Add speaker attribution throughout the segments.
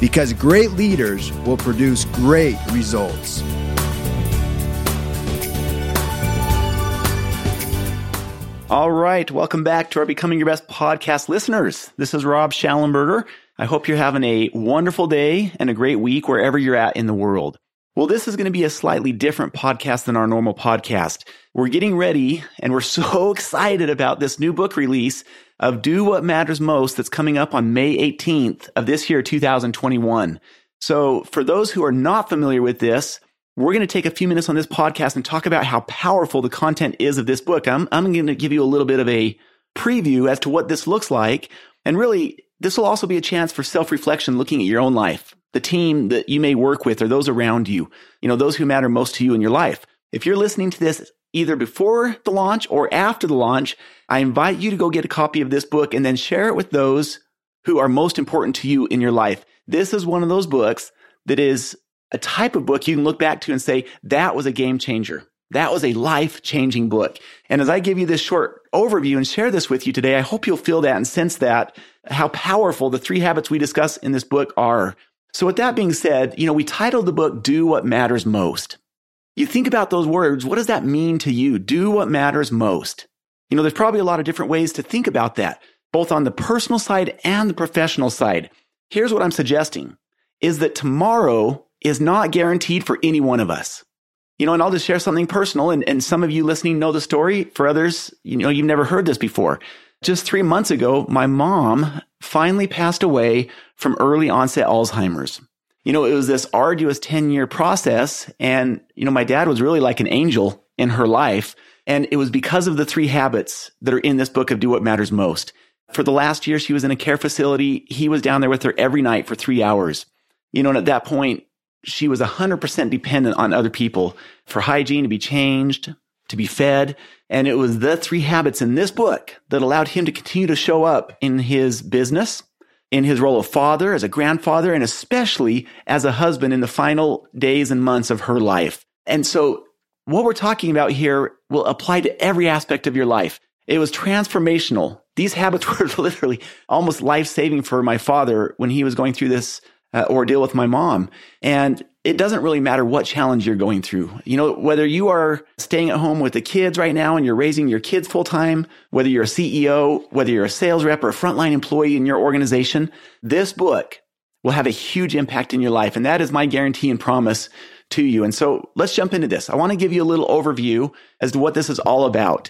Speaker 1: because great leaders will produce great results.
Speaker 2: All right, welcome back to our Becoming Your Best podcast listeners. This is Rob Shallenberger. I hope you're having a wonderful day and a great week wherever you're at in the world. Well, this is going to be a slightly different podcast than our normal podcast. We're getting ready and we're so excited about this new book release of Do What Matters Most that's coming up on May 18th of this year, 2021. So for those who are not familiar with this, we're going to take a few minutes on this podcast and talk about how powerful the content is of this book. I'm, I'm going to give you a little bit of a preview as to what this looks like. And really, this will also be a chance for self reflection, looking at your own life, the team that you may work with, or those around you, you know, those who matter most to you in your life. If you're listening to this either before the launch or after the launch, I invite you to go get a copy of this book and then share it with those who are most important to you in your life. This is one of those books that is a type of book you can look back to and say, that was a game changer. That was a life changing book. And as I give you this short overview and share this with you today, I hope you'll feel that and sense that how powerful the three habits we discuss in this book are. So with that being said, you know, we titled the book Do What Matters Most. You think about those words. What does that mean to you? Do what matters most. You know, there's probably a lot of different ways to think about that, both on the personal side and the professional side. Here's what I'm suggesting is that tomorrow is not guaranteed for any one of us. You know, and I'll just share something personal. And, and some of you listening know the story. For others, you know, you've never heard this before. Just three months ago, my mom finally passed away from early onset Alzheimer's you know, it was this arduous 10 year process. And, you know, my dad was really like an angel in her life. And it was because of the three habits that are in this book of Do What Matters Most. For the last year, she was in a care facility. He was down there with her every night for three hours. You know, and at that point, she was 100% dependent on other people for hygiene to be changed, to be fed. And it was the three habits in this book that allowed him to continue to show up in his business, in his role of father, as a grandfather, and especially as a husband in the final days and months of her life. And so what we're talking about here will apply to every aspect of your life. It was transformational. These habits were literally almost life saving for my father when he was going through this uh, ordeal with my mom. And it doesn't really matter what challenge you're going through. You know, whether you are staying at home with the kids right now and you're raising your kids full time, whether you're a CEO, whether you're a sales rep or a frontline employee in your organization, this book will have a huge impact in your life. And that is my guarantee and promise to you. And so let's jump into this. I want to give you a little overview as to what this is all about.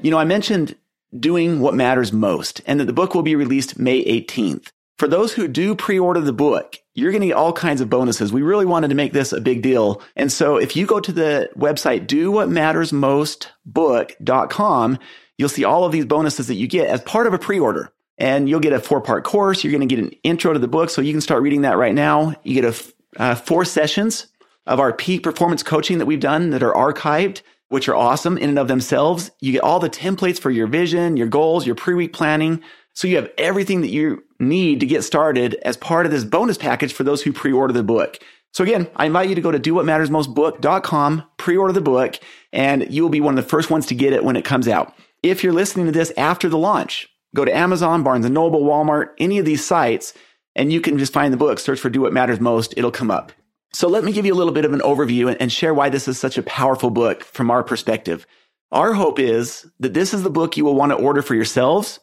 Speaker 2: You know, I mentioned doing what matters most and that the book will be released May 18th. For those who do pre-order the book, you're going to get all kinds of bonuses. We really wanted to make this a big deal. And so if you go to the website, dowhatmattersmostbook.com, you'll see all of these bonuses that you get as part of a pre-order. And you'll get a four part course. You're going to get an intro to the book. So you can start reading that right now. You get a uh, four sessions of our peak performance coaching that we've done that are archived, which are awesome in and of themselves. You get all the templates for your vision, your goals, your pre week planning. So you have everything that you need to get started as part of this bonus package for those who pre-order the book. So again, I invite you to go to dowhatmattersmostbook.com, pre-order the book, and you will be one of the first ones to get it when it comes out. If you're listening to this after the launch, go to Amazon, Barnes & Noble, Walmart, any of these sites, and you can just find the book, search for Do What Matters Most, it'll come up. So let me give you a little bit of an overview and share why this is such a powerful book from our perspective. Our hope is that this is the book you will want to order for yourselves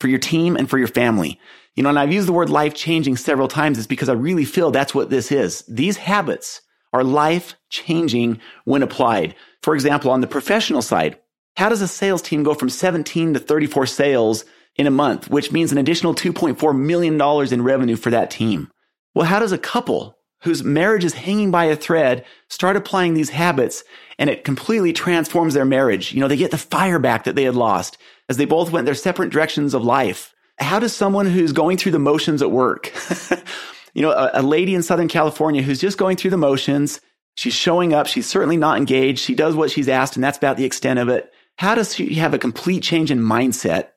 Speaker 2: for your team and for your family. You know, and I've used the word life changing several times. It's because I really feel that's what this is. These habits are life changing when applied. For example, on the professional side, how does a sales team go from 17 to 34 sales in a month, which means an additional $2.4 million in revenue for that team? Well, how does a couple whose marriage is hanging by a thread start applying these habits and it completely transforms their marriage? You know, they get the fire back that they had lost as they both went their separate directions of life. How does someone who's going through the motions at work You know, a, a lady in Southern California who's just going through the motions. She's showing up. She's certainly not engaged. She does what she's asked, and that's about the extent of it. How does she have a complete change in mindset,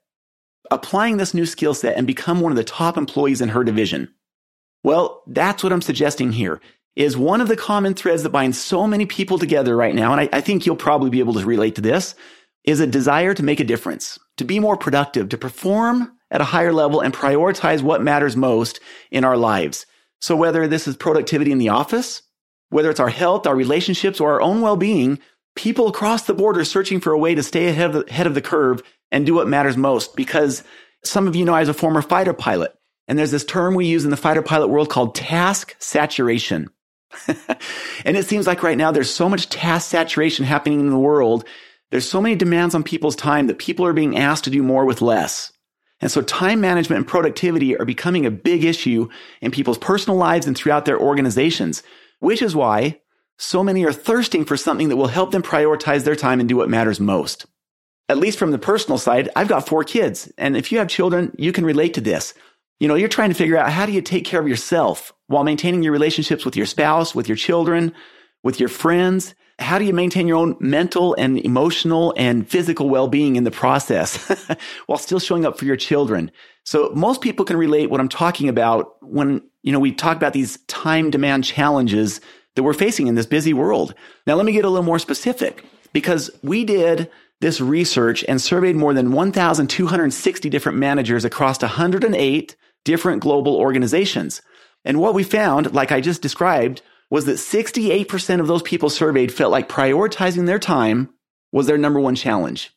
Speaker 2: applying this new skill set and become one of the top employees in her division? Well, that's what I'm suggesting here is one of the common threads that binds so many people together right now. And I, I think you'll probably be able to relate to this is a desire to make a difference, to be more productive, to perform at a higher level and prioritize what matters most in our lives. So whether this is productivity in the office, whether it's our health, our relationships, or our own well-being, people across the board are searching for a way to stay ahead of the, ahead of the curve and do what matters most. Because some of you know I was a former fighter pilot, and there's this term we use in the fighter pilot world called task saturation. and it seems like right now there's so much task saturation happening in the world. There's so many demands on people's time that people are being asked to do more with less. And so time management and productivity are becoming a big issue in people's personal lives and throughout their organizations, which is why so many are thirsting for something that will help them prioritize their time and do what matters most. At least from the personal side, I've got four kids. And if you have children, you can relate to this. You know, you're trying to figure out how do you take care of yourself while maintaining your relationships with your spouse, with your children, with your friends. How do you maintain your own mental and emotional and physical well-being in the process while still showing up for your children? So most people can relate what I'm talking about when, you know, we talk about these time demand challenges that we're facing in this busy world. Now, let me get a little more specific because we did this research and surveyed more than 1,260 different managers across 108 different global organizations. And what we found, like I just described, was that 68% of those people surveyed felt like prioritizing their time was their number one challenge.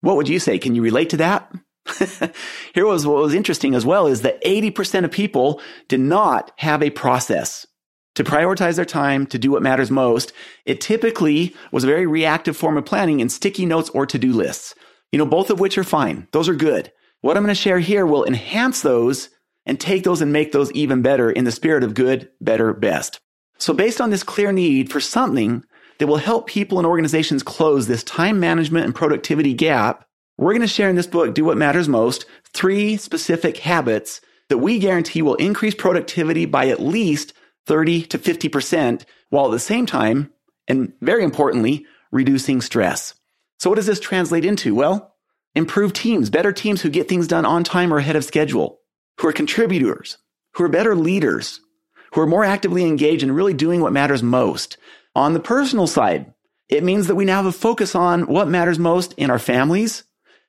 Speaker 2: What would you say? Can you relate to that? Here was what was interesting as well is that 80% of people did not have a process to prioritize their time to do what matters most. It typically was a very reactive form of planning in sticky notes or to-do lists. You know, both of which are fine. Those are good. What I'm going to share here will enhance those and take those and make those even better in the spirit of good, better, best. So based on this clear need for something that will help people and organizations close this time management and productivity gap, we're going to share in this book, Do What Matters Most, three specific habits that we guarantee will increase productivity by at least 30 to 50%, while at the same time, and very importantly, reducing stress. So what does this translate into? Well, improved teams, better teams who get things done on time or ahead of schedule who are contributors, who are better leaders, who are more actively engaged in really doing what matters most. On the personal side, it means that we now have a focus on what matters most in our families,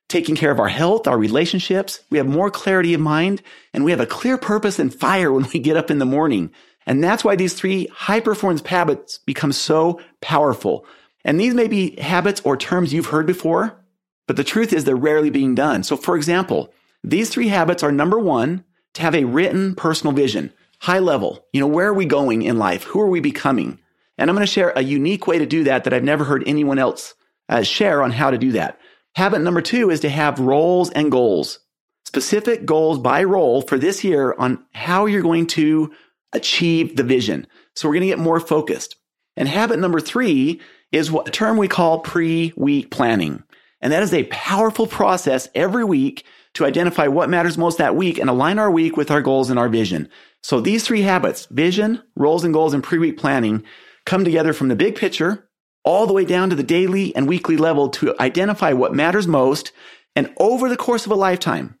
Speaker 2: taking care of our health, our relationships. We have more clarity of mind and we have a clear purpose and fire when we get up in the morning. And that's why these three high performance habits become so powerful. And these may be habits or terms you've heard before, but the truth is they're rarely being done. So for example, these three habits are number one, to have a written personal vision, high level. You know, where are we going in life? Who are we becoming? And I'm going to share a unique way to do that that I've never heard anyone else uh, share on how to do that. Habit number two is to have roles and goals, specific goals by role for this year on how you're going to achieve the vision. So we're going to get more focused. And habit number three is what a term we call pre-week planning. And that is a powerful process every week to identify what matters most that week and align our week with our goals and our vision. So these three habits, vision, roles and goals, and pre-week planning come together from the big picture all the way down to the daily and weekly level to identify what matters most. And over the course of a lifetime,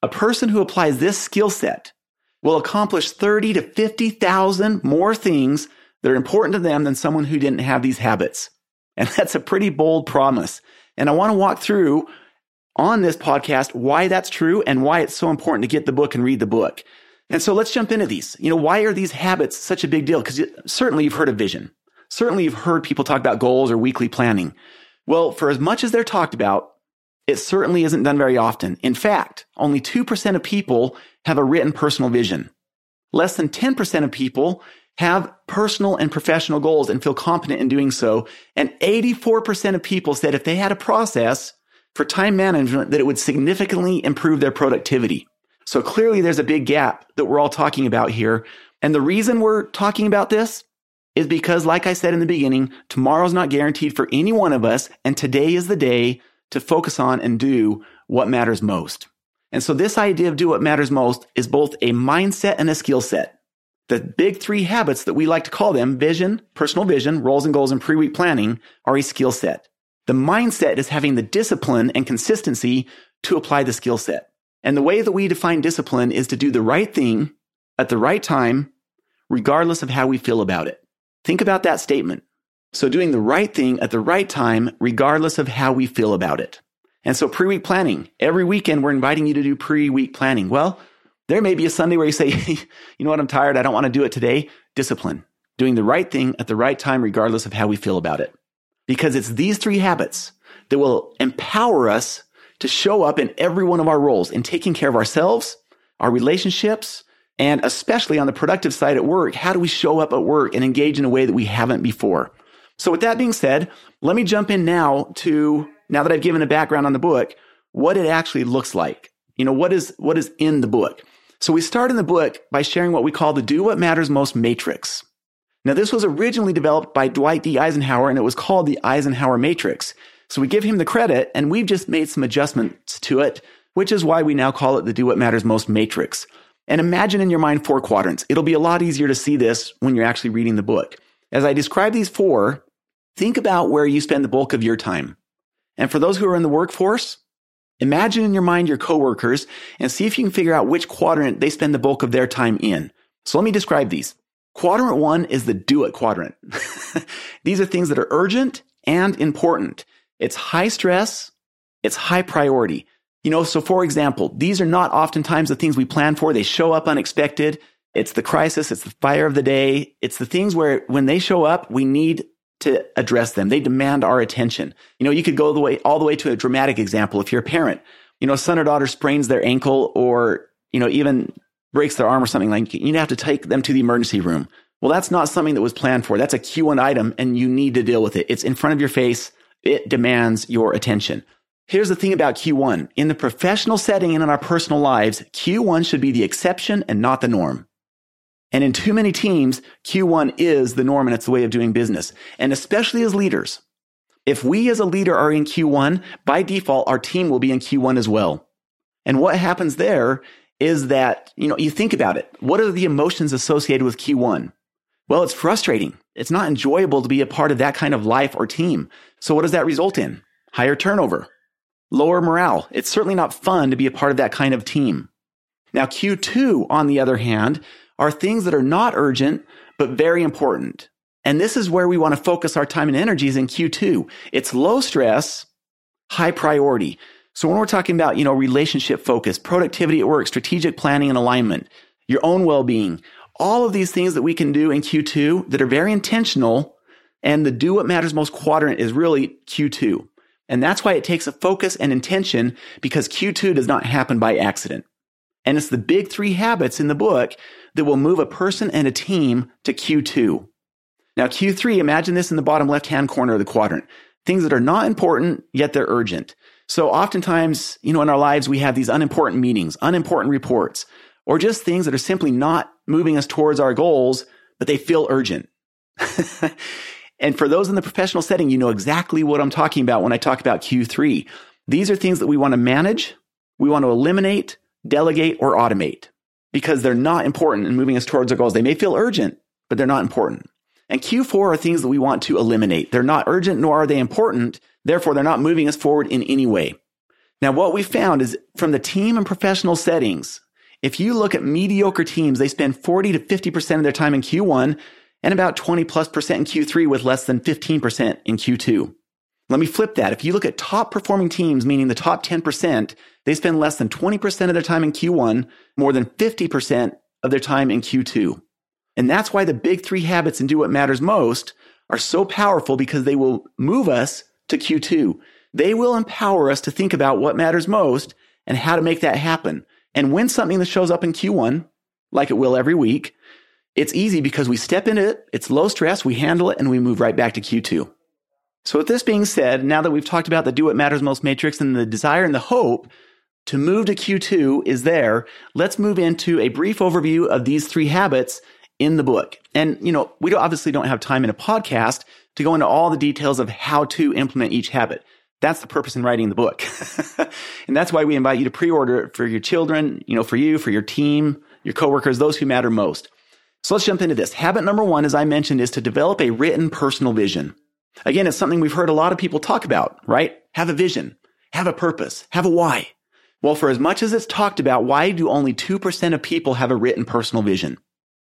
Speaker 2: a person who applies this skill set will accomplish 30 to 50,000 more things that are important to them than someone who didn't have these habits. And that's a pretty bold promise. And I want to walk through on this podcast why that's true and why it's so important to get the book and read the book. And so let's jump into these. You know, why are these habits such a big deal? Because certainly you've heard of vision. Certainly you've heard people talk about goals or weekly planning. Well, for as much as they're talked about, it certainly isn't done very often. In fact, only 2% of people have a written personal vision. Less than 10% of people have personal and professional goals and feel competent in doing so. And 84% of people said if they had a process for time management that it would significantly improve their productivity. So clearly there's a big gap that we're all talking about here. And the reason we're talking about this is because, like I said in the beginning, tomorrow's not guaranteed for any one of us. And today is the day to focus on and do what matters most. And so this idea of do what matters most is both a mindset and a skill set. The big three habits that we like to call them vision, personal vision, roles and goals, and pre week planning are a skill set. The mindset is having the discipline and consistency to apply the skill set. And the way that we define discipline is to do the right thing at the right time, regardless of how we feel about it. Think about that statement. So doing the right thing at the right time, regardless of how we feel about it. And so pre-week planning, every weekend we're inviting you to do pre-week planning. Well, there may be a Sunday where you say, you know what, I'm tired. I don't want to do it today. Discipline, doing the right thing at the right time, regardless of how we feel about it. Because it's these three habits that will empower us to show up in every one of our roles in taking care of ourselves, our relationships, and especially on the productive side at work. How do we show up at work and engage in a way that we haven't before? So with that being said, let me jump in now to, now that I've given a background on the book, what it actually looks like. You know, what is, what is in the book? So we start in the book by sharing what we call the Do What Matters Most matrix. Now, this was originally developed by Dwight D. Eisenhower and it was called the Eisenhower Matrix. So we give him the credit and we've just made some adjustments to it, which is why we now call it the Do What Matters Most Matrix. And imagine in your mind four quadrants. It'll be a lot easier to see this when you're actually reading the book. As I describe these four, think about where you spend the bulk of your time. And for those who are in the workforce, imagine in your mind your coworkers and see if you can figure out which quadrant they spend the bulk of their time in. So let me describe these. Quadrant one is the do it quadrant. these are things that are urgent and important. It's high stress. It's high priority. You know, so for example, these are not oftentimes the things we plan for. They show up unexpected. It's the crisis. It's the fire of the day. It's the things where when they show up, we need to address them. They demand our attention. You know, you could go the way, all the way to a dramatic example. If you're a parent, you know, son or daughter sprains their ankle or, you know, even breaks their arm or something like you have to take them to the emergency room. Well, that's not something that was planned for. That's a Q1 item and you need to deal with it. It's in front of your face. It demands your attention. Here's the thing about Q1. In the professional setting and in our personal lives, Q1 should be the exception and not the norm. And in too many teams, Q1 is the norm and it's the way of doing business. And especially as leaders, if we as a leader are in Q1, by default, our team will be in Q1 as well. And what happens there is that, you know, you think about it. What are the emotions associated with Q1? Well, it's frustrating. It's not enjoyable to be a part of that kind of life or team. So what does that result in? Higher turnover, lower morale. It's certainly not fun to be a part of that kind of team. Now, Q2, on the other hand, are things that are not urgent, but very important. And this is where we want to focus our time and energies in Q2. It's low stress, high priority. So when we're talking about, you know, relationship focus, productivity at work, strategic planning and alignment, your own well-being, all of these things that we can do in Q2 that are very intentional and the do what matters most quadrant is really Q2. And that's why it takes a focus and intention because Q2 does not happen by accident. And it's the big three habits in the book that will move a person and a team to Q2. Now, Q3, imagine this in the bottom left hand corner of the quadrant. Things that are not important, yet they're urgent. So oftentimes, you know, in our lives, we have these unimportant meetings, unimportant reports, or just things that are simply not moving us towards our goals, but they feel urgent. and for those in the professional setting, you know exactly what I'm talking about when I talk about Q3. These are things that we want to manage, we want to eliminate, delegate, or automate because they're not important in moving us towards our goals. They may feel urgent, but they're not important. And Q4 are things that we want to eliminate. They're not urgent, nor are they important. Therefore, they're not moving us forward in any way. Now, what we found is from the team and professional settings, if you look at mediocre teams, they spend 40 to 50% of their time in Q1 and about 20 plus percent in Q3 with less than 15% in Q2. Let me flip that. If you look at top performing teams, meaning the top 10%, they spend less than 20% of their time in Q1, more than 50% of their time in Q2. And that's why the big three habits and do what matters most are so powerful because they will move us to Q2. They will empower us to think about what matters most and how to make that happen. And when something that shows up in Q1, like it will every week, it's easy because we step into it, it's low stress, we handle it, and we move right back to Q2. So with this being said, now that we've talked about the do what matters most matrix and the desire and the hope to move to Q2 is there, let's move into a brief overview of these three habits in the book. And, you know, we don't, obviously don't have time in a podcast to go into all the details of how to implement each habit. That's the purpose in writing the book. and that's why we invite you to pre-order it for your children, you know, for you, for your team, your coworkers, those who matter most. So let's jump into this. Habit number one, as I mentioned, is to develop a written personal vision. Again, it's something we've heard a lot of people talk about, right? Have a vision, have a purpose, have a why. Well, for as much as it's talked about, why do only 2% of people have a written personal vision?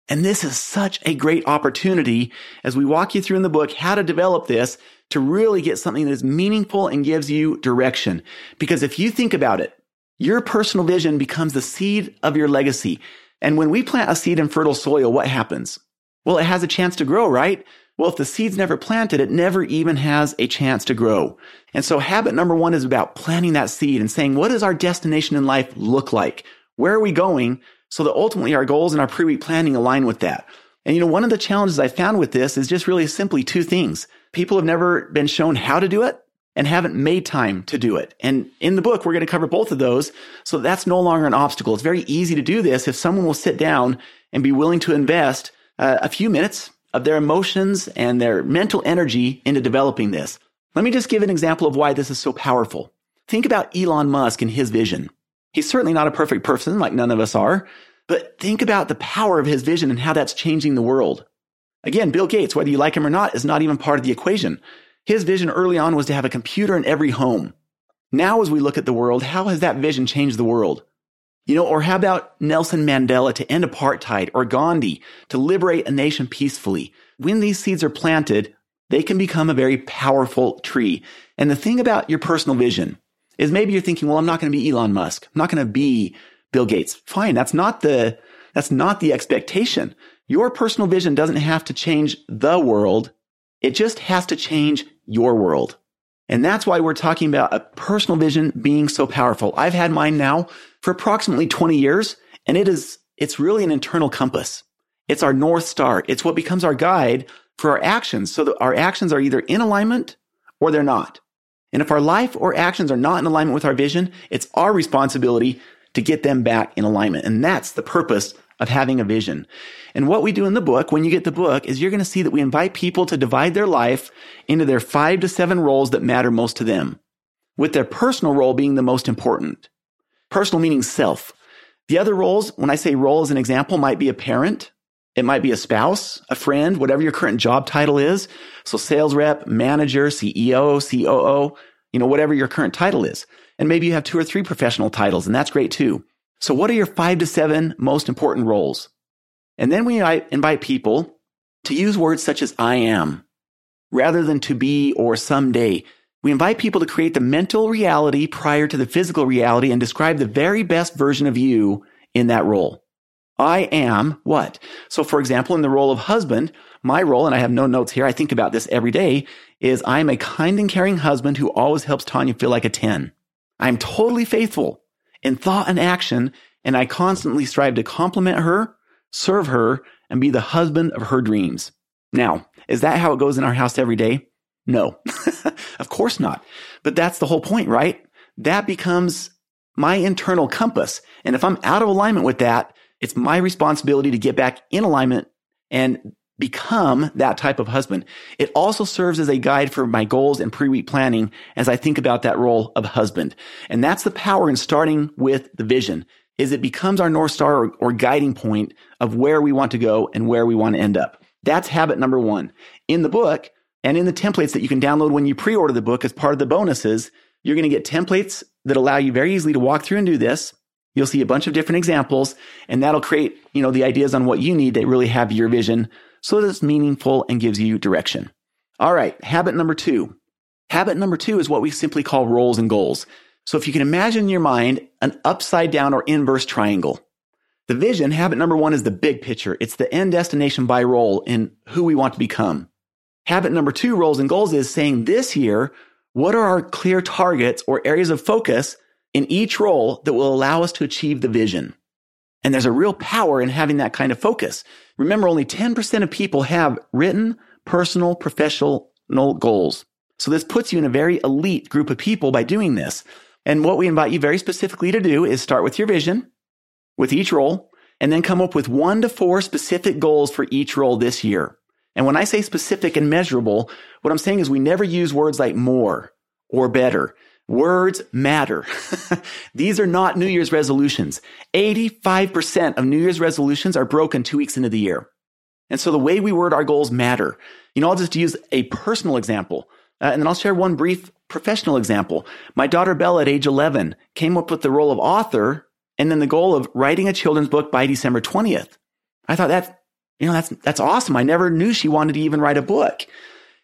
Speaker 2: And this is such a great opportunity as we walk you through in the book how to develop this to really get something that is meaningful and gives you direction. Because if you think about it, your personal vision becomes the seed of your legacy. And when we plant a seed in fertile soil, what happens? Well, it has a chance to grow, right? Well, if the seed's never planted, it never even has a chance to grow. And so habit number one is about planting that seed and saying, what does our destination in life look like? Where are we going? So that ultimately our goals and our pre-week planning align with that. And you know, one of the challenges I found with this is just really simply two things. People have never been shown how to do it and haven't made time to do it. And in the book, we're going to cover both of those. So that's no longer an obstacle. It's very easy to do this if someone will sit down and be willing to invest uh, a few minutes, of their emotions and their mental energy into developing this. Let me just give an example of why this is so powerful. Think about Elon Musk and his vision. He's certainly not a perfect person like none of us are, but think about the power of his vision and how that's changing the world. Again, Bill Gates, whether you like him or not, is not even part of the equation. His vision early on was to have a computer in every home. Now, as we look at the world, how has that vision changed the world? You know, or how about Nelson Mandela to end apartheid or Gandhi to liberate a nation peacefully? When these seeds are planted, they can become a very powerful tree. And the thing about your personal vision is maybe you're thinking, well, I'm not going to be Elon Musk. I'm not going to be Bill Gates. Fine. That's not the, that's not the expectation. Your personal vision doesn't have to change the world. It just has to change your world. And that's why we're talking about a personal vision being so powerful. I've had mine now for approximately 20 years, and it is, it's really an internal compass. It's our North Star. It's what becomes our guide for our actions so that our actions are either in alignment or they're not. And if our life or actions are not in alignment with our vision, it's our responsibility to get them back in alignment. And that's the purpose of having a vision. And what we do in the book, when you get the book, is you're going to see that we invite people to divide their life into their five to seven roles that matter most to them, with their personal role being the most important. Personal meaning self. The other roles, when I say role as an example, might be a parent. It might be a spouse, a friend, whatever your current job title is. So sales rep, manager, CEO, COO, you know, whatever your current title is. And maybe you have two or three professional titles and that's great too. So what are your five to seven most important roles? And then we invite people to use words such as I am rather than to be or someday we invite people to create the mental reality prior to the physical reality and describe the very best version of you in that role. I am what? So, for example, in the role of husband, my role, and I have no notes here, I think about this every day, is I am a kind and caring husband who always helps Tanya feel like a 10. I'm totally faithful in thought and action, and I constantly strive to compliment her, serve her, and be the husband of her dreams. Now, is that how it goes in our house every day? No, of course not. But that's the whole point, right? That becomes my internal compass. And if I'm out of alignment with that, it's my responsibility to get back in alignment and become that type of husband. It also serves as a guide for my goals and pre-week planning as I think about that role of husband. And that's the power in starting with the vision is it becomes our North Star or, or guiding point of where we want to go and where we want to end up. That's habit number one. In the book, and in the templates that you can download when you pre-order the book as part of the bonuses, you're going to get templates that allow you very easily to walk through and do this. You'll see a bunch of different examples and that'll create, you know, the ideas on what you need that really have your vision so that it's meaningful and gives you direction. All right. Habit number two. Habit number two is what we simply call roles and goals. So if you can imagine in your mind an upside down or inverse triangle, the vision, habit number one is the big picture. It's the end destination by role in who we want to become. Habit number two, roles and goals, is saying this year, what are our clear targets or areas of focus in each role that will allow us to achieve the vision? And there's a real power in having that kind of focus. Remember, only 10% of people have written, personal, professional goals. So this puts you in a very elite group of people by doing this. And what we invite you very specifically to do is start with your vision with each role and then come up with one to four specific goals for each role this year. And when I say specific and measurable, what I'm saying is we never use words like more or better. Words matter. These are not New Year's resolutions. 85% of New Year's resolutions are broken two weeks into the year. And so the way we word our goals matter. You know, I'll just use a personal example. Uh, and then I'll share one brief professional example. My daughter Bella at age 11 came up with the role of author and then the goal of writing a children's book by December 20th. I thought that, you know, that's, that's awesome. I never knew she wanted to even write a book.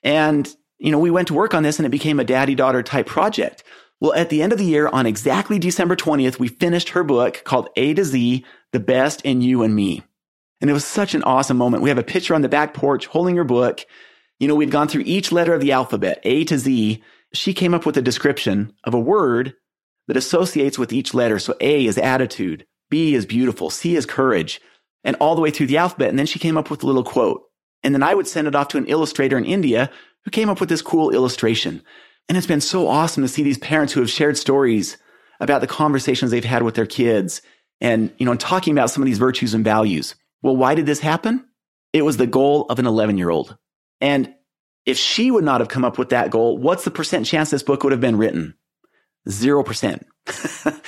Speaker 2: And, you know, we went to work on this and it became a daddy daughter type project. Well, at the end of the year on exactly December 20th, we finished her book called A to Z, The Best in You and Me. And it was such an awesome moment. We have a picture on the back porch holding her book. You know, we'd gone through each letter of the alphabet, A to Z. She came up with a description of a word that associates with each letter. So A is attitude, B is beautiful, C is courage, and all the way through the alphabet. And then she came up with a little quote. And then I would send it off to an illustrator in India who came up with this cool illustration. And it's been so awesome to see these parents who have shared stories about the conversations they've had with their kids and, you know, talking about some of these virtues and values. Well, why did this happen? It was the goal of an 11 year old. And if she would not have come up with that goal, what's the percent chance this book would have been written? 0%.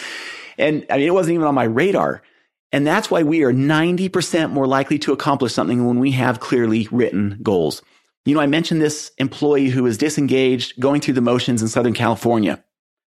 Speaker 2: and I mean, it wasn't even on my radar. And that's why we are 90% more likely to accomplish something when we have clearly written goals. You know, I mentioned this employee who was disengaged, going through the motions in Southern California.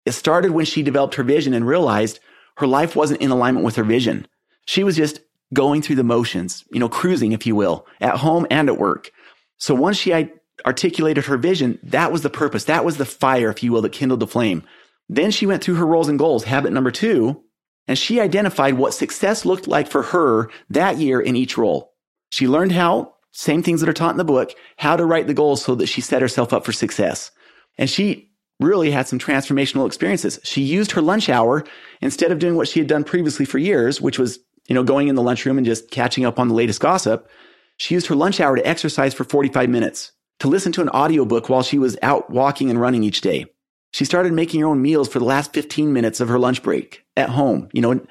Speaker 2: It started when she developed her vision and realized her life wasn't in alignment with her vision. She was just going through the motions, you know, cruising, if you will, at home and at work. So once she articulated her vision, that was the purpose. That was the fire, if you will, that kindled the flame. Then she went through her roles and goals, habit number two, and she identified what success looked like for her that year in each role. She learned how, same things that are taught in the book, how to write the goals so that she set herself up for success. And she really had some transformational experiences. She used her lunch hour instead of doing what she had done previously for years, which was you know, going in the lunchroom and just catching up on the latest gossip. She used her lunch hour to exercise for 45 minutes, to listen to an audiobook while she was out walking and running each day. She started making her own meals for the last 15 minutes of her lunch break at home, you know,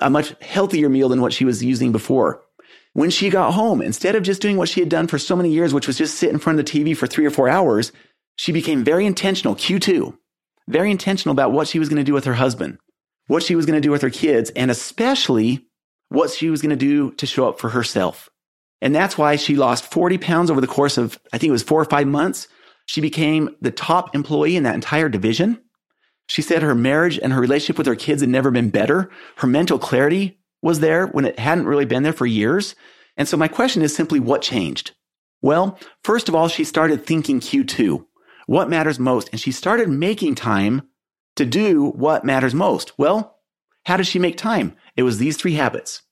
Speaker 2: a much healthier meal than what she was using before. When she got home, instead of just doing what she had done for so many years, which was just sit in front of the TV for three or four hours, she became very intentional, Q2, very intentional about what she was going to do with her husband, what she was going to do with her kids, and especially what she was going to do to show up for herself. And that's why she lost 40 pounds over the course of, I think it was four or five months. She became the top employee in that entire division. She said her marriage and her relationship with her kids had never been better. Her mental clarity was there when it hadn't really been there for years. And so my question is simply what changed? Well, first of all, she started thinking Q2. What matters most? And she started making time to do what matters most. Well, how does she make time? It was these three habits.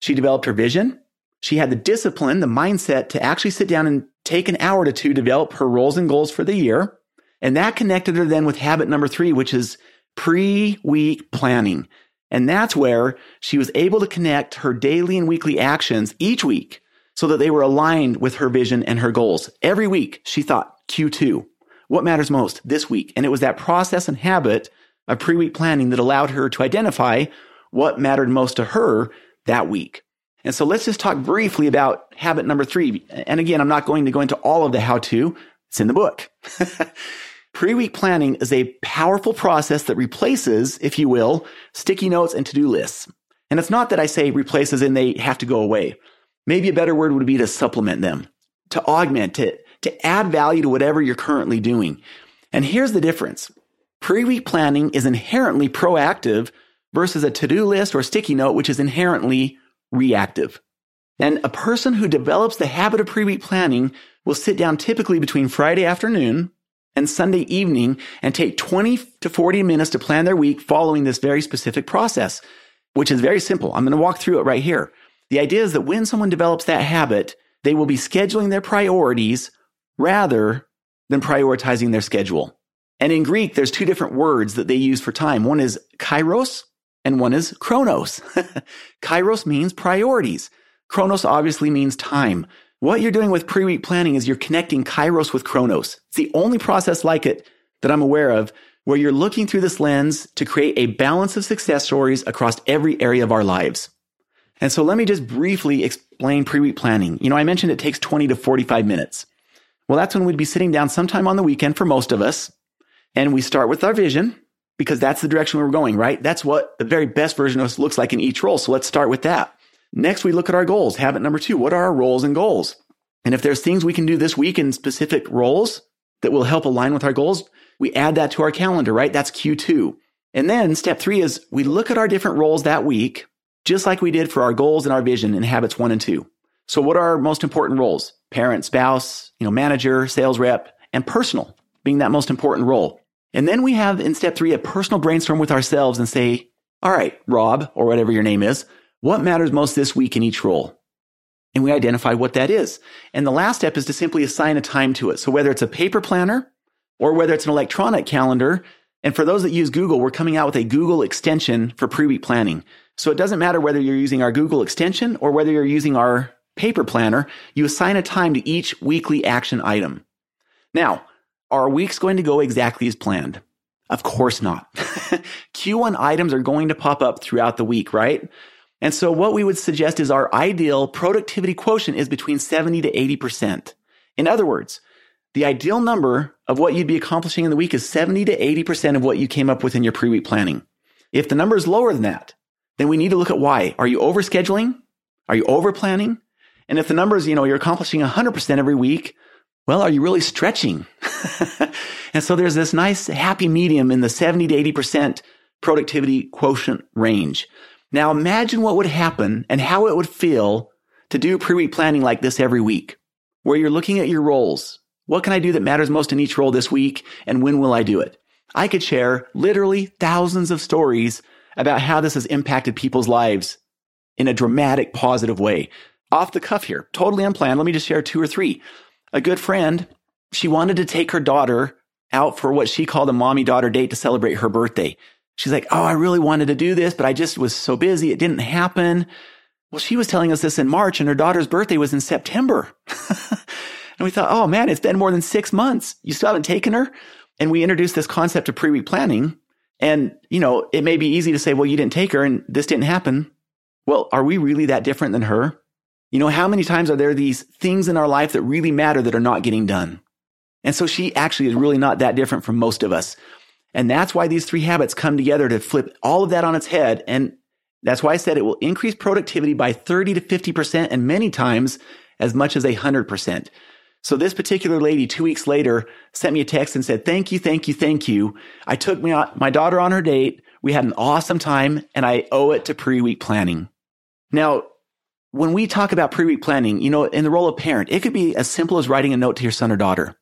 Speaker 2: She developed her vision. She had the discipline, the mindset to actually sit down and take an hour to two, develop her roles and goals for the year. And that connected her then with habit number three, which is pre week planning. And that's where she was able to connect her daily and weekly actions each week so that they were aligned with her vision and her goals. Every week she thought Q2, what matters most this week? And it was that process and habit of pre week planning that allowed her to identify what mattered most to her that week. And so let's just talk briefly about habit number three. And again, I'm not going to go into all of the how to, it's in the book. Pre week planning is a powerful process that replaces, if you will, sticky notes and to do lists. And it's not that I say replaces and they have to go away. Maybe a better word would be to supplement them, to augment it, to add value to whatever you're currently doing. And here's the difference. Pre week planning is inherently proactive versus a to do list or sticky note, which is inherently reactive. And a person who develops the habit of pre week planning will sit down typically between Friday afternoon and Sunday evening and take 20 to 40 minutes to plan their week following this very specific process, which is very simple. I'm going to walk through it right here. The idea is that when someone develops that habit, they will be scheduling their priorities rather than prioritizing their schedule. And in Greek, there's two different words that they use for time. One is kairos and one is chronos. kairos means priorities. Chronos obviously means time. What you're doing with pre-week planning is you're connecting kairos with chronos. It's the only process like it that I'm aware of where you're looking through this lens to create a balance of success stories across every area of our lives. And so let me just briefly explain pre-week planning. You know, I mentioned it takes 20 to 45 minutes. Well, that's when we'd be sitting down sometime on the weekend for most of us. And we start with our vision because that's the direction we're going, right? That's what the very best version of us looks like in each role. So let's start with that. Next, we look at our goals. Habit number two. What are our roles and goals? And if there's things we can do this week in specific roles that will help align with our goals, we add that to our calendar, right? That's Q2. And then step three is we look at our different roles that week, just like we did for our goals and our vision in habits one and two. So what are our most important roles? Parent, spouse, you know, manager, sales rep, and personal being that most important role. And then we have in step three a personal brainstorm with ourselves and say, all right, Rob, or whatever your name is, what matters most this week in each role? And we identify what that is. And the last step is to simply assign a time to it. So whether it's a paper planner or whether it's an electronic calendar, and for those that use Google, we're coming out with a Google extension for pre-week planning. So it doesn't matter whether you're using our Google extension or whether you're using our paper planner, you assign a time to each weekly action item. Now, are weeks going to go exactly as planned? Of course not. Q1 items are going to pop up throughout the week, right? And so what we would suggest is our ideal productivity quotient is between 70 to 80%. In other words, the ideal number of what you'd be accomplishing in the week is 70 to 80% of what you came up with in your pre-week planning. If the number is lower than that, then we need to look at why. Are you overscheduling? Are you over planning? And if the number is, you know, you're accomplishing 100% every week, well, are you really stretching? and so there's this nice happy medium in the 70 to 80% productivity quotient range. Now imagine what would happen and how it would feel to do pre-week planning like this every week, where you're looking at your roles. What can I do that matters most in each role this week? And when will I do it? I could share literally thousands of stories about how this has impacted people's lives in a dramatic positive way. Off the cuff here, totally unplanned. Let me just share two or three. A good friend, she wanted to take her daughter out for what she called a mommy daughter date to celebrate her birthday. She's like, Oh, I really wanted to do this, but I just was so busy. It didn't happen. Well, she was telling us this in March and her daughter's birthday was in September. and we thought, Oh man, it's been more than six months. You still haven't taken her? And we introduced this concept of pre-week planning. And, you know, it may be easy to say, well, you didn't take her and this didn't happen. Well, are we really that different than her? You know, how many times are there these things in our life that really matter that are not getting done? And so she actually is really not that different from most of us. And that's why these three habits come together to flip all of that on its head. And that's why I said it will increase productivity by 30 to 50% and many times as much as 100%. So this particular lady, two weeks later, sent me a text and said, thank you, thank you, thank you. I took my, my daughter on her date. We had an awesome time and I owe it to pre-week planning. Now, when we talk about pre-week planning, you know, in the role of parent, it could be as simple as writing a note to your son or daughter.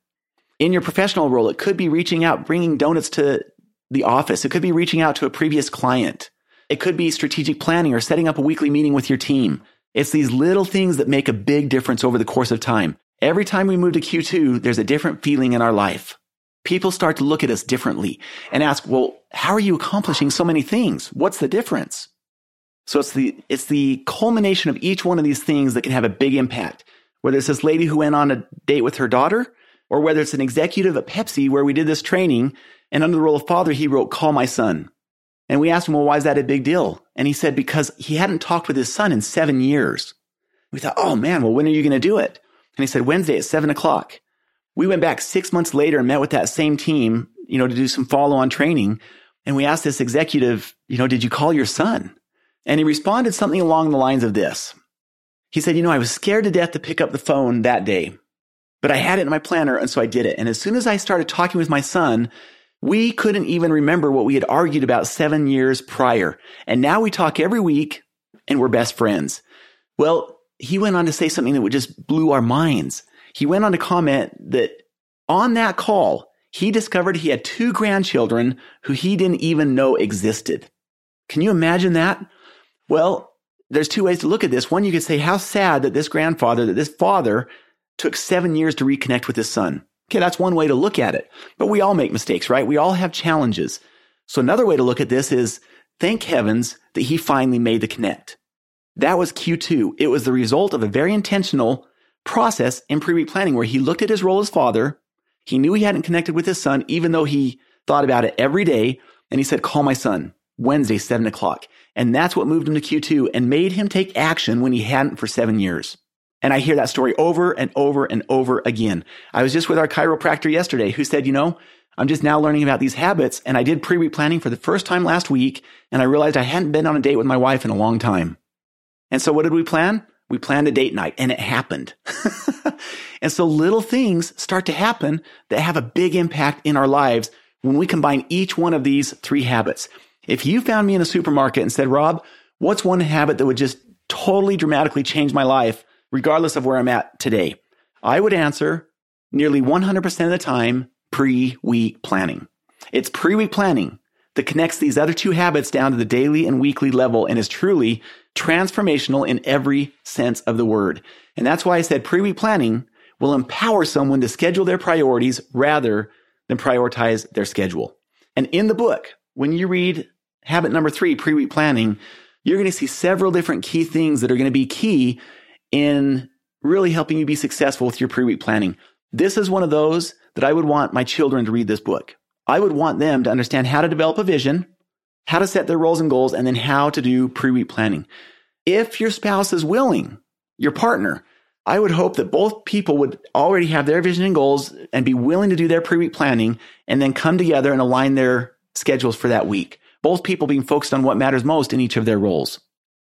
Speaker 2: In your professional role, it could be reaching out, bringing donuts to the office. It could be reaching out to a previous client. It could be strategic planning or setting up a weekly meeting with your team. It's these little things that make a big difference over the course of time. Every time we move to Q2, there's a different feeling in our life. People start to look at us differently and ask, well, how are you accomplishing so many things? What's the difference? So it's the, it's the culmination of each one of these things that can have a big impact. Whether it's this lady who went on a date with her daughter, or whether it's an executive at Pepsi where we did this training and under the role of father, he wrote, call my son. And we asked him, well, why is that a big deal? And he said, because he hadn't talked with his son in seven years. We thought, oh man, well, when are you going to do it? And he said, Wednesday at seven o'clock. We went back six months later and met with that same team, you know, to do some follow on training. And we asked this executive, you know, did you call your son? And he responded something along the lines of this. He said, you know, I was scared to death to pick up the phone that day, but I had it in my planner. And so I did it. And as soon as I started talking with my son, we couldn't even remember what we had argued about seven years prior. And now we talk every week and we're best friends. Well, he went on to say something that would just blew our minds. He went on to comment that on that call, he discovered he had two grandchildren who he didn't even know existed. Can you imagine that? Well, there's two ways to look at this. One, you could say how sad that this grandfather, that this father took seven years to reconnect with his son. Okay, that's one way to look at it. But we all make mistakes, right? We all have challenges. So another way to look at this is thank heavens that he finally made the connect. That was Q2. It was the result of a very intentional process in pre-week planning where he looked at his role as father. He knew he hadn't connected with his son, even though he thought about it every day. And he said, call my son Wednesday, seven o'clock. And that's what moved him to Q2 and made him take action when he hadn't for seven years. And I hear that story over and over and over again. I was just with our chiropractor yesterday who said, you know, I'm just now learning about these habits. And I did pre week planning for the first time last week. And I realized I hadn't been on a date with my wife in a long time. And so what did we plan? We planned a date night and it happened. and so little things start to happen that have a big impact in our lives when we combine each one of these three habits. If you found me in a supermarket and said, Rob, what's one habit that would just totally dramatically change my life, regardless of where I'm at today? I would answer nearly 100% of the time pre week planning. It's pre week planning that connects these other two habits down to the daily and weekly level and is truly transformational in every sense of the word. And that's why I said pre week planning will empower someone to schedule their priorities rather than prioritize their schedule. And in the book, when you read habit number three, pre week planning, you're going to see several different key things that are going to be key in really helping you be successful with your pre week planning. This is one of those that I would want my children to read this book. I would want them to understand how to develop a vision, how to set their roles and goals, and then how to do pre week planning. If your spouse is willing, your partner, I would hope that both people would already have their vision and goals and be willing to do their pre week planning and then come together and align their schedules for that week. Both people being focused on what matters most in each of their roles.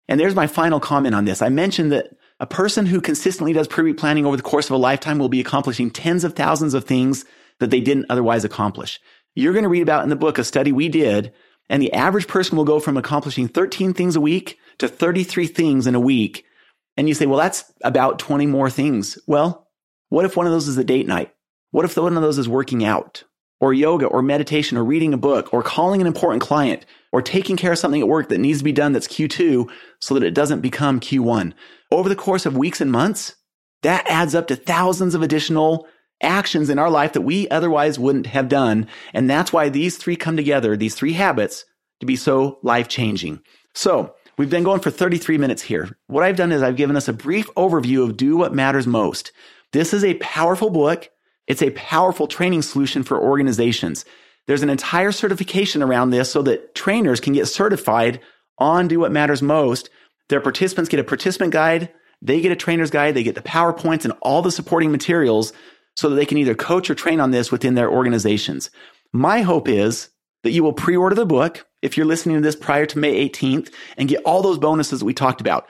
Speaker 2: And there's my final comment on this. I mentioned that a person who consistently does pre week planning over the course of a lifetime will be accomplishing tens of thousands of things that they didn't otherwise accomplish. You're going to read about in the book a study we did, and the average person will go from accomplishing 13 things a week to 33 things in a week. And you say, well, that's about 20 more things. Well, what if one of those is a date night? What if one of those is working out or yoga or meditation or reading a book or calling an important client or taking care of something at work that needs to be done that's Q2 so that it doesn't become Q1? Over the course of weeks and months, that adds up to thousands of additional actions in our life that we otherwise wouldn't have done. And that's why these three come together, these three habits to be so life changing. So we've been going for 33 minutes here. What I've done is I've given us a brief overview of do what matters most. This is a powerful book. It's a powerful training solution for organizations. There's an entire certification around this so that trainers can get certified on do what matters most. Their participants get a participant guide. They get a trainer's guide. They get the PowerPoints and all the supporting materials so that they can either coach or train on this within their organizations. My hope is that you will pre-order the book if you're listening to this prior to May 18th and get all those bonuses that we talked about.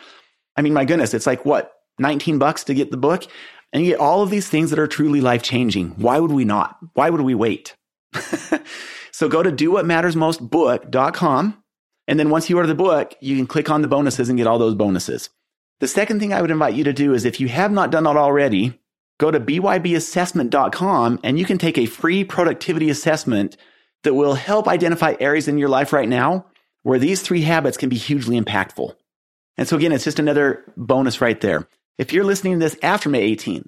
Speaker 2: I mean, my goodness, it's like what, 19 bucks to get the book? And you get all of these things that are truly life changing. Why would we not? Why would we wait? so go to dowhatmattersmostbook.com. And then once you order the book, you can click on the bonuses and get all those bonuses. The second thing I would invite you to do is if you have not done that already, go to bybassessment.com and you can take a free productivity assessment that will help identify areas in your life right now where these three habits can be hugely impactful. And so again, it's just another bonus right there. If you're listening to this after May 18th,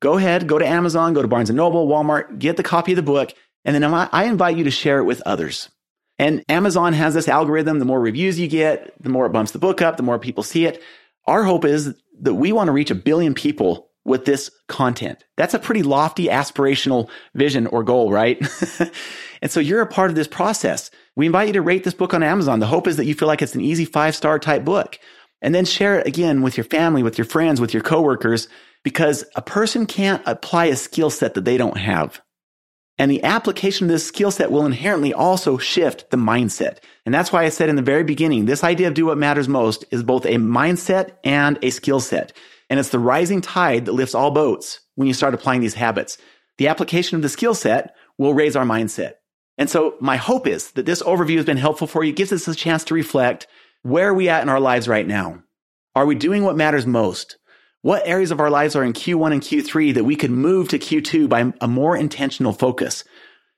Speaker 2: go ahead, go to Amazon, go to Barnes and Noble, Walmart, get the copy of the book, and then I invite you to share it with others. And Amazon has this algorithm. The more reviews you get, the more it bumps the book up, the more people see it. Our hope is that we want to reach a billion people with this content. That's a pretty lofty aspirational vision or goal, right? and so you're a part of this process. We invite you to rate this book on Amazon. The hope is that you feel like it's an easy five star type book and then share it again with your family, with your friends, with your coworkers, because a person can't apply a skill set that they don't have. And the application of this skill set will inherently also shift the mindset. And that's why I said in the very beginning, this idea of do what matters most is both a mindset and a skill set. And it's the rising tide that lifts all boats when you start applying these habits. The application of the skill set will raise our mindset. And so my hope is that this overview has been helpful for you, gives us a chance to reflect where are we at in our lives right now? Are we doing what matters most? What areas of our lives are in Q1 and Q3 that we could move to Q2 by a more intentional focus?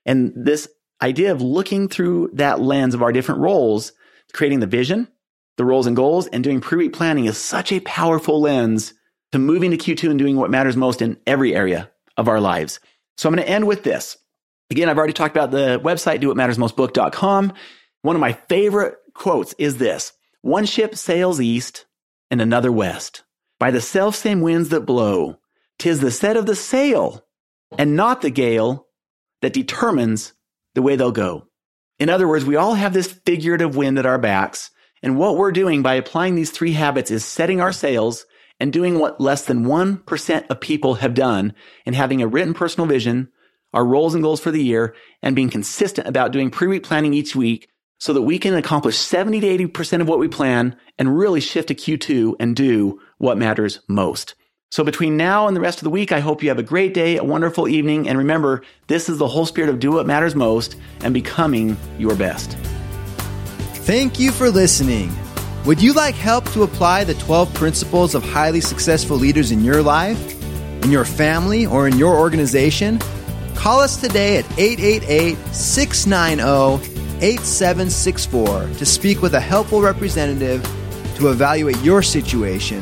Speaker 2: And this idea of looking through that lens of our different roles, creating the vision, the roles and goals, and doing pre-week planning is such a powerful lens to moving to Q2 and doing what matters most in every area of our lives. So I'm going to end with this. Again, I've already talked about the website, dowhatmattersmostbook.com. One of my favorite quotes is this One ship sails east and another west. By the self same winds that blow, tis the set of the sail and not the gale that determines the way they'll go. In other words, we all have this figurative wind at our backs. And what we're doing by applying these three habits is setting our sails and doing what less than 1% of people have done and having a written personal vision, our roles and goals for the year, and being consistent about doing pre-week planning each week so that we can accomplish 70 to 80% of what we plan and really shift to Q2 and do what matters most. So between now and the rest of the week, I hope you have a great day, a wonderful evening, and remember, this is the whole spirit of do what matters most and becoming your best.
Speaker 1: Thank you for listening. Would you like help to apply the 12 principles of highly successful leaders in your life, in your family, or in your organization? Call us today at 888 690 8764 to speak with a helpful representative to evaluate your situation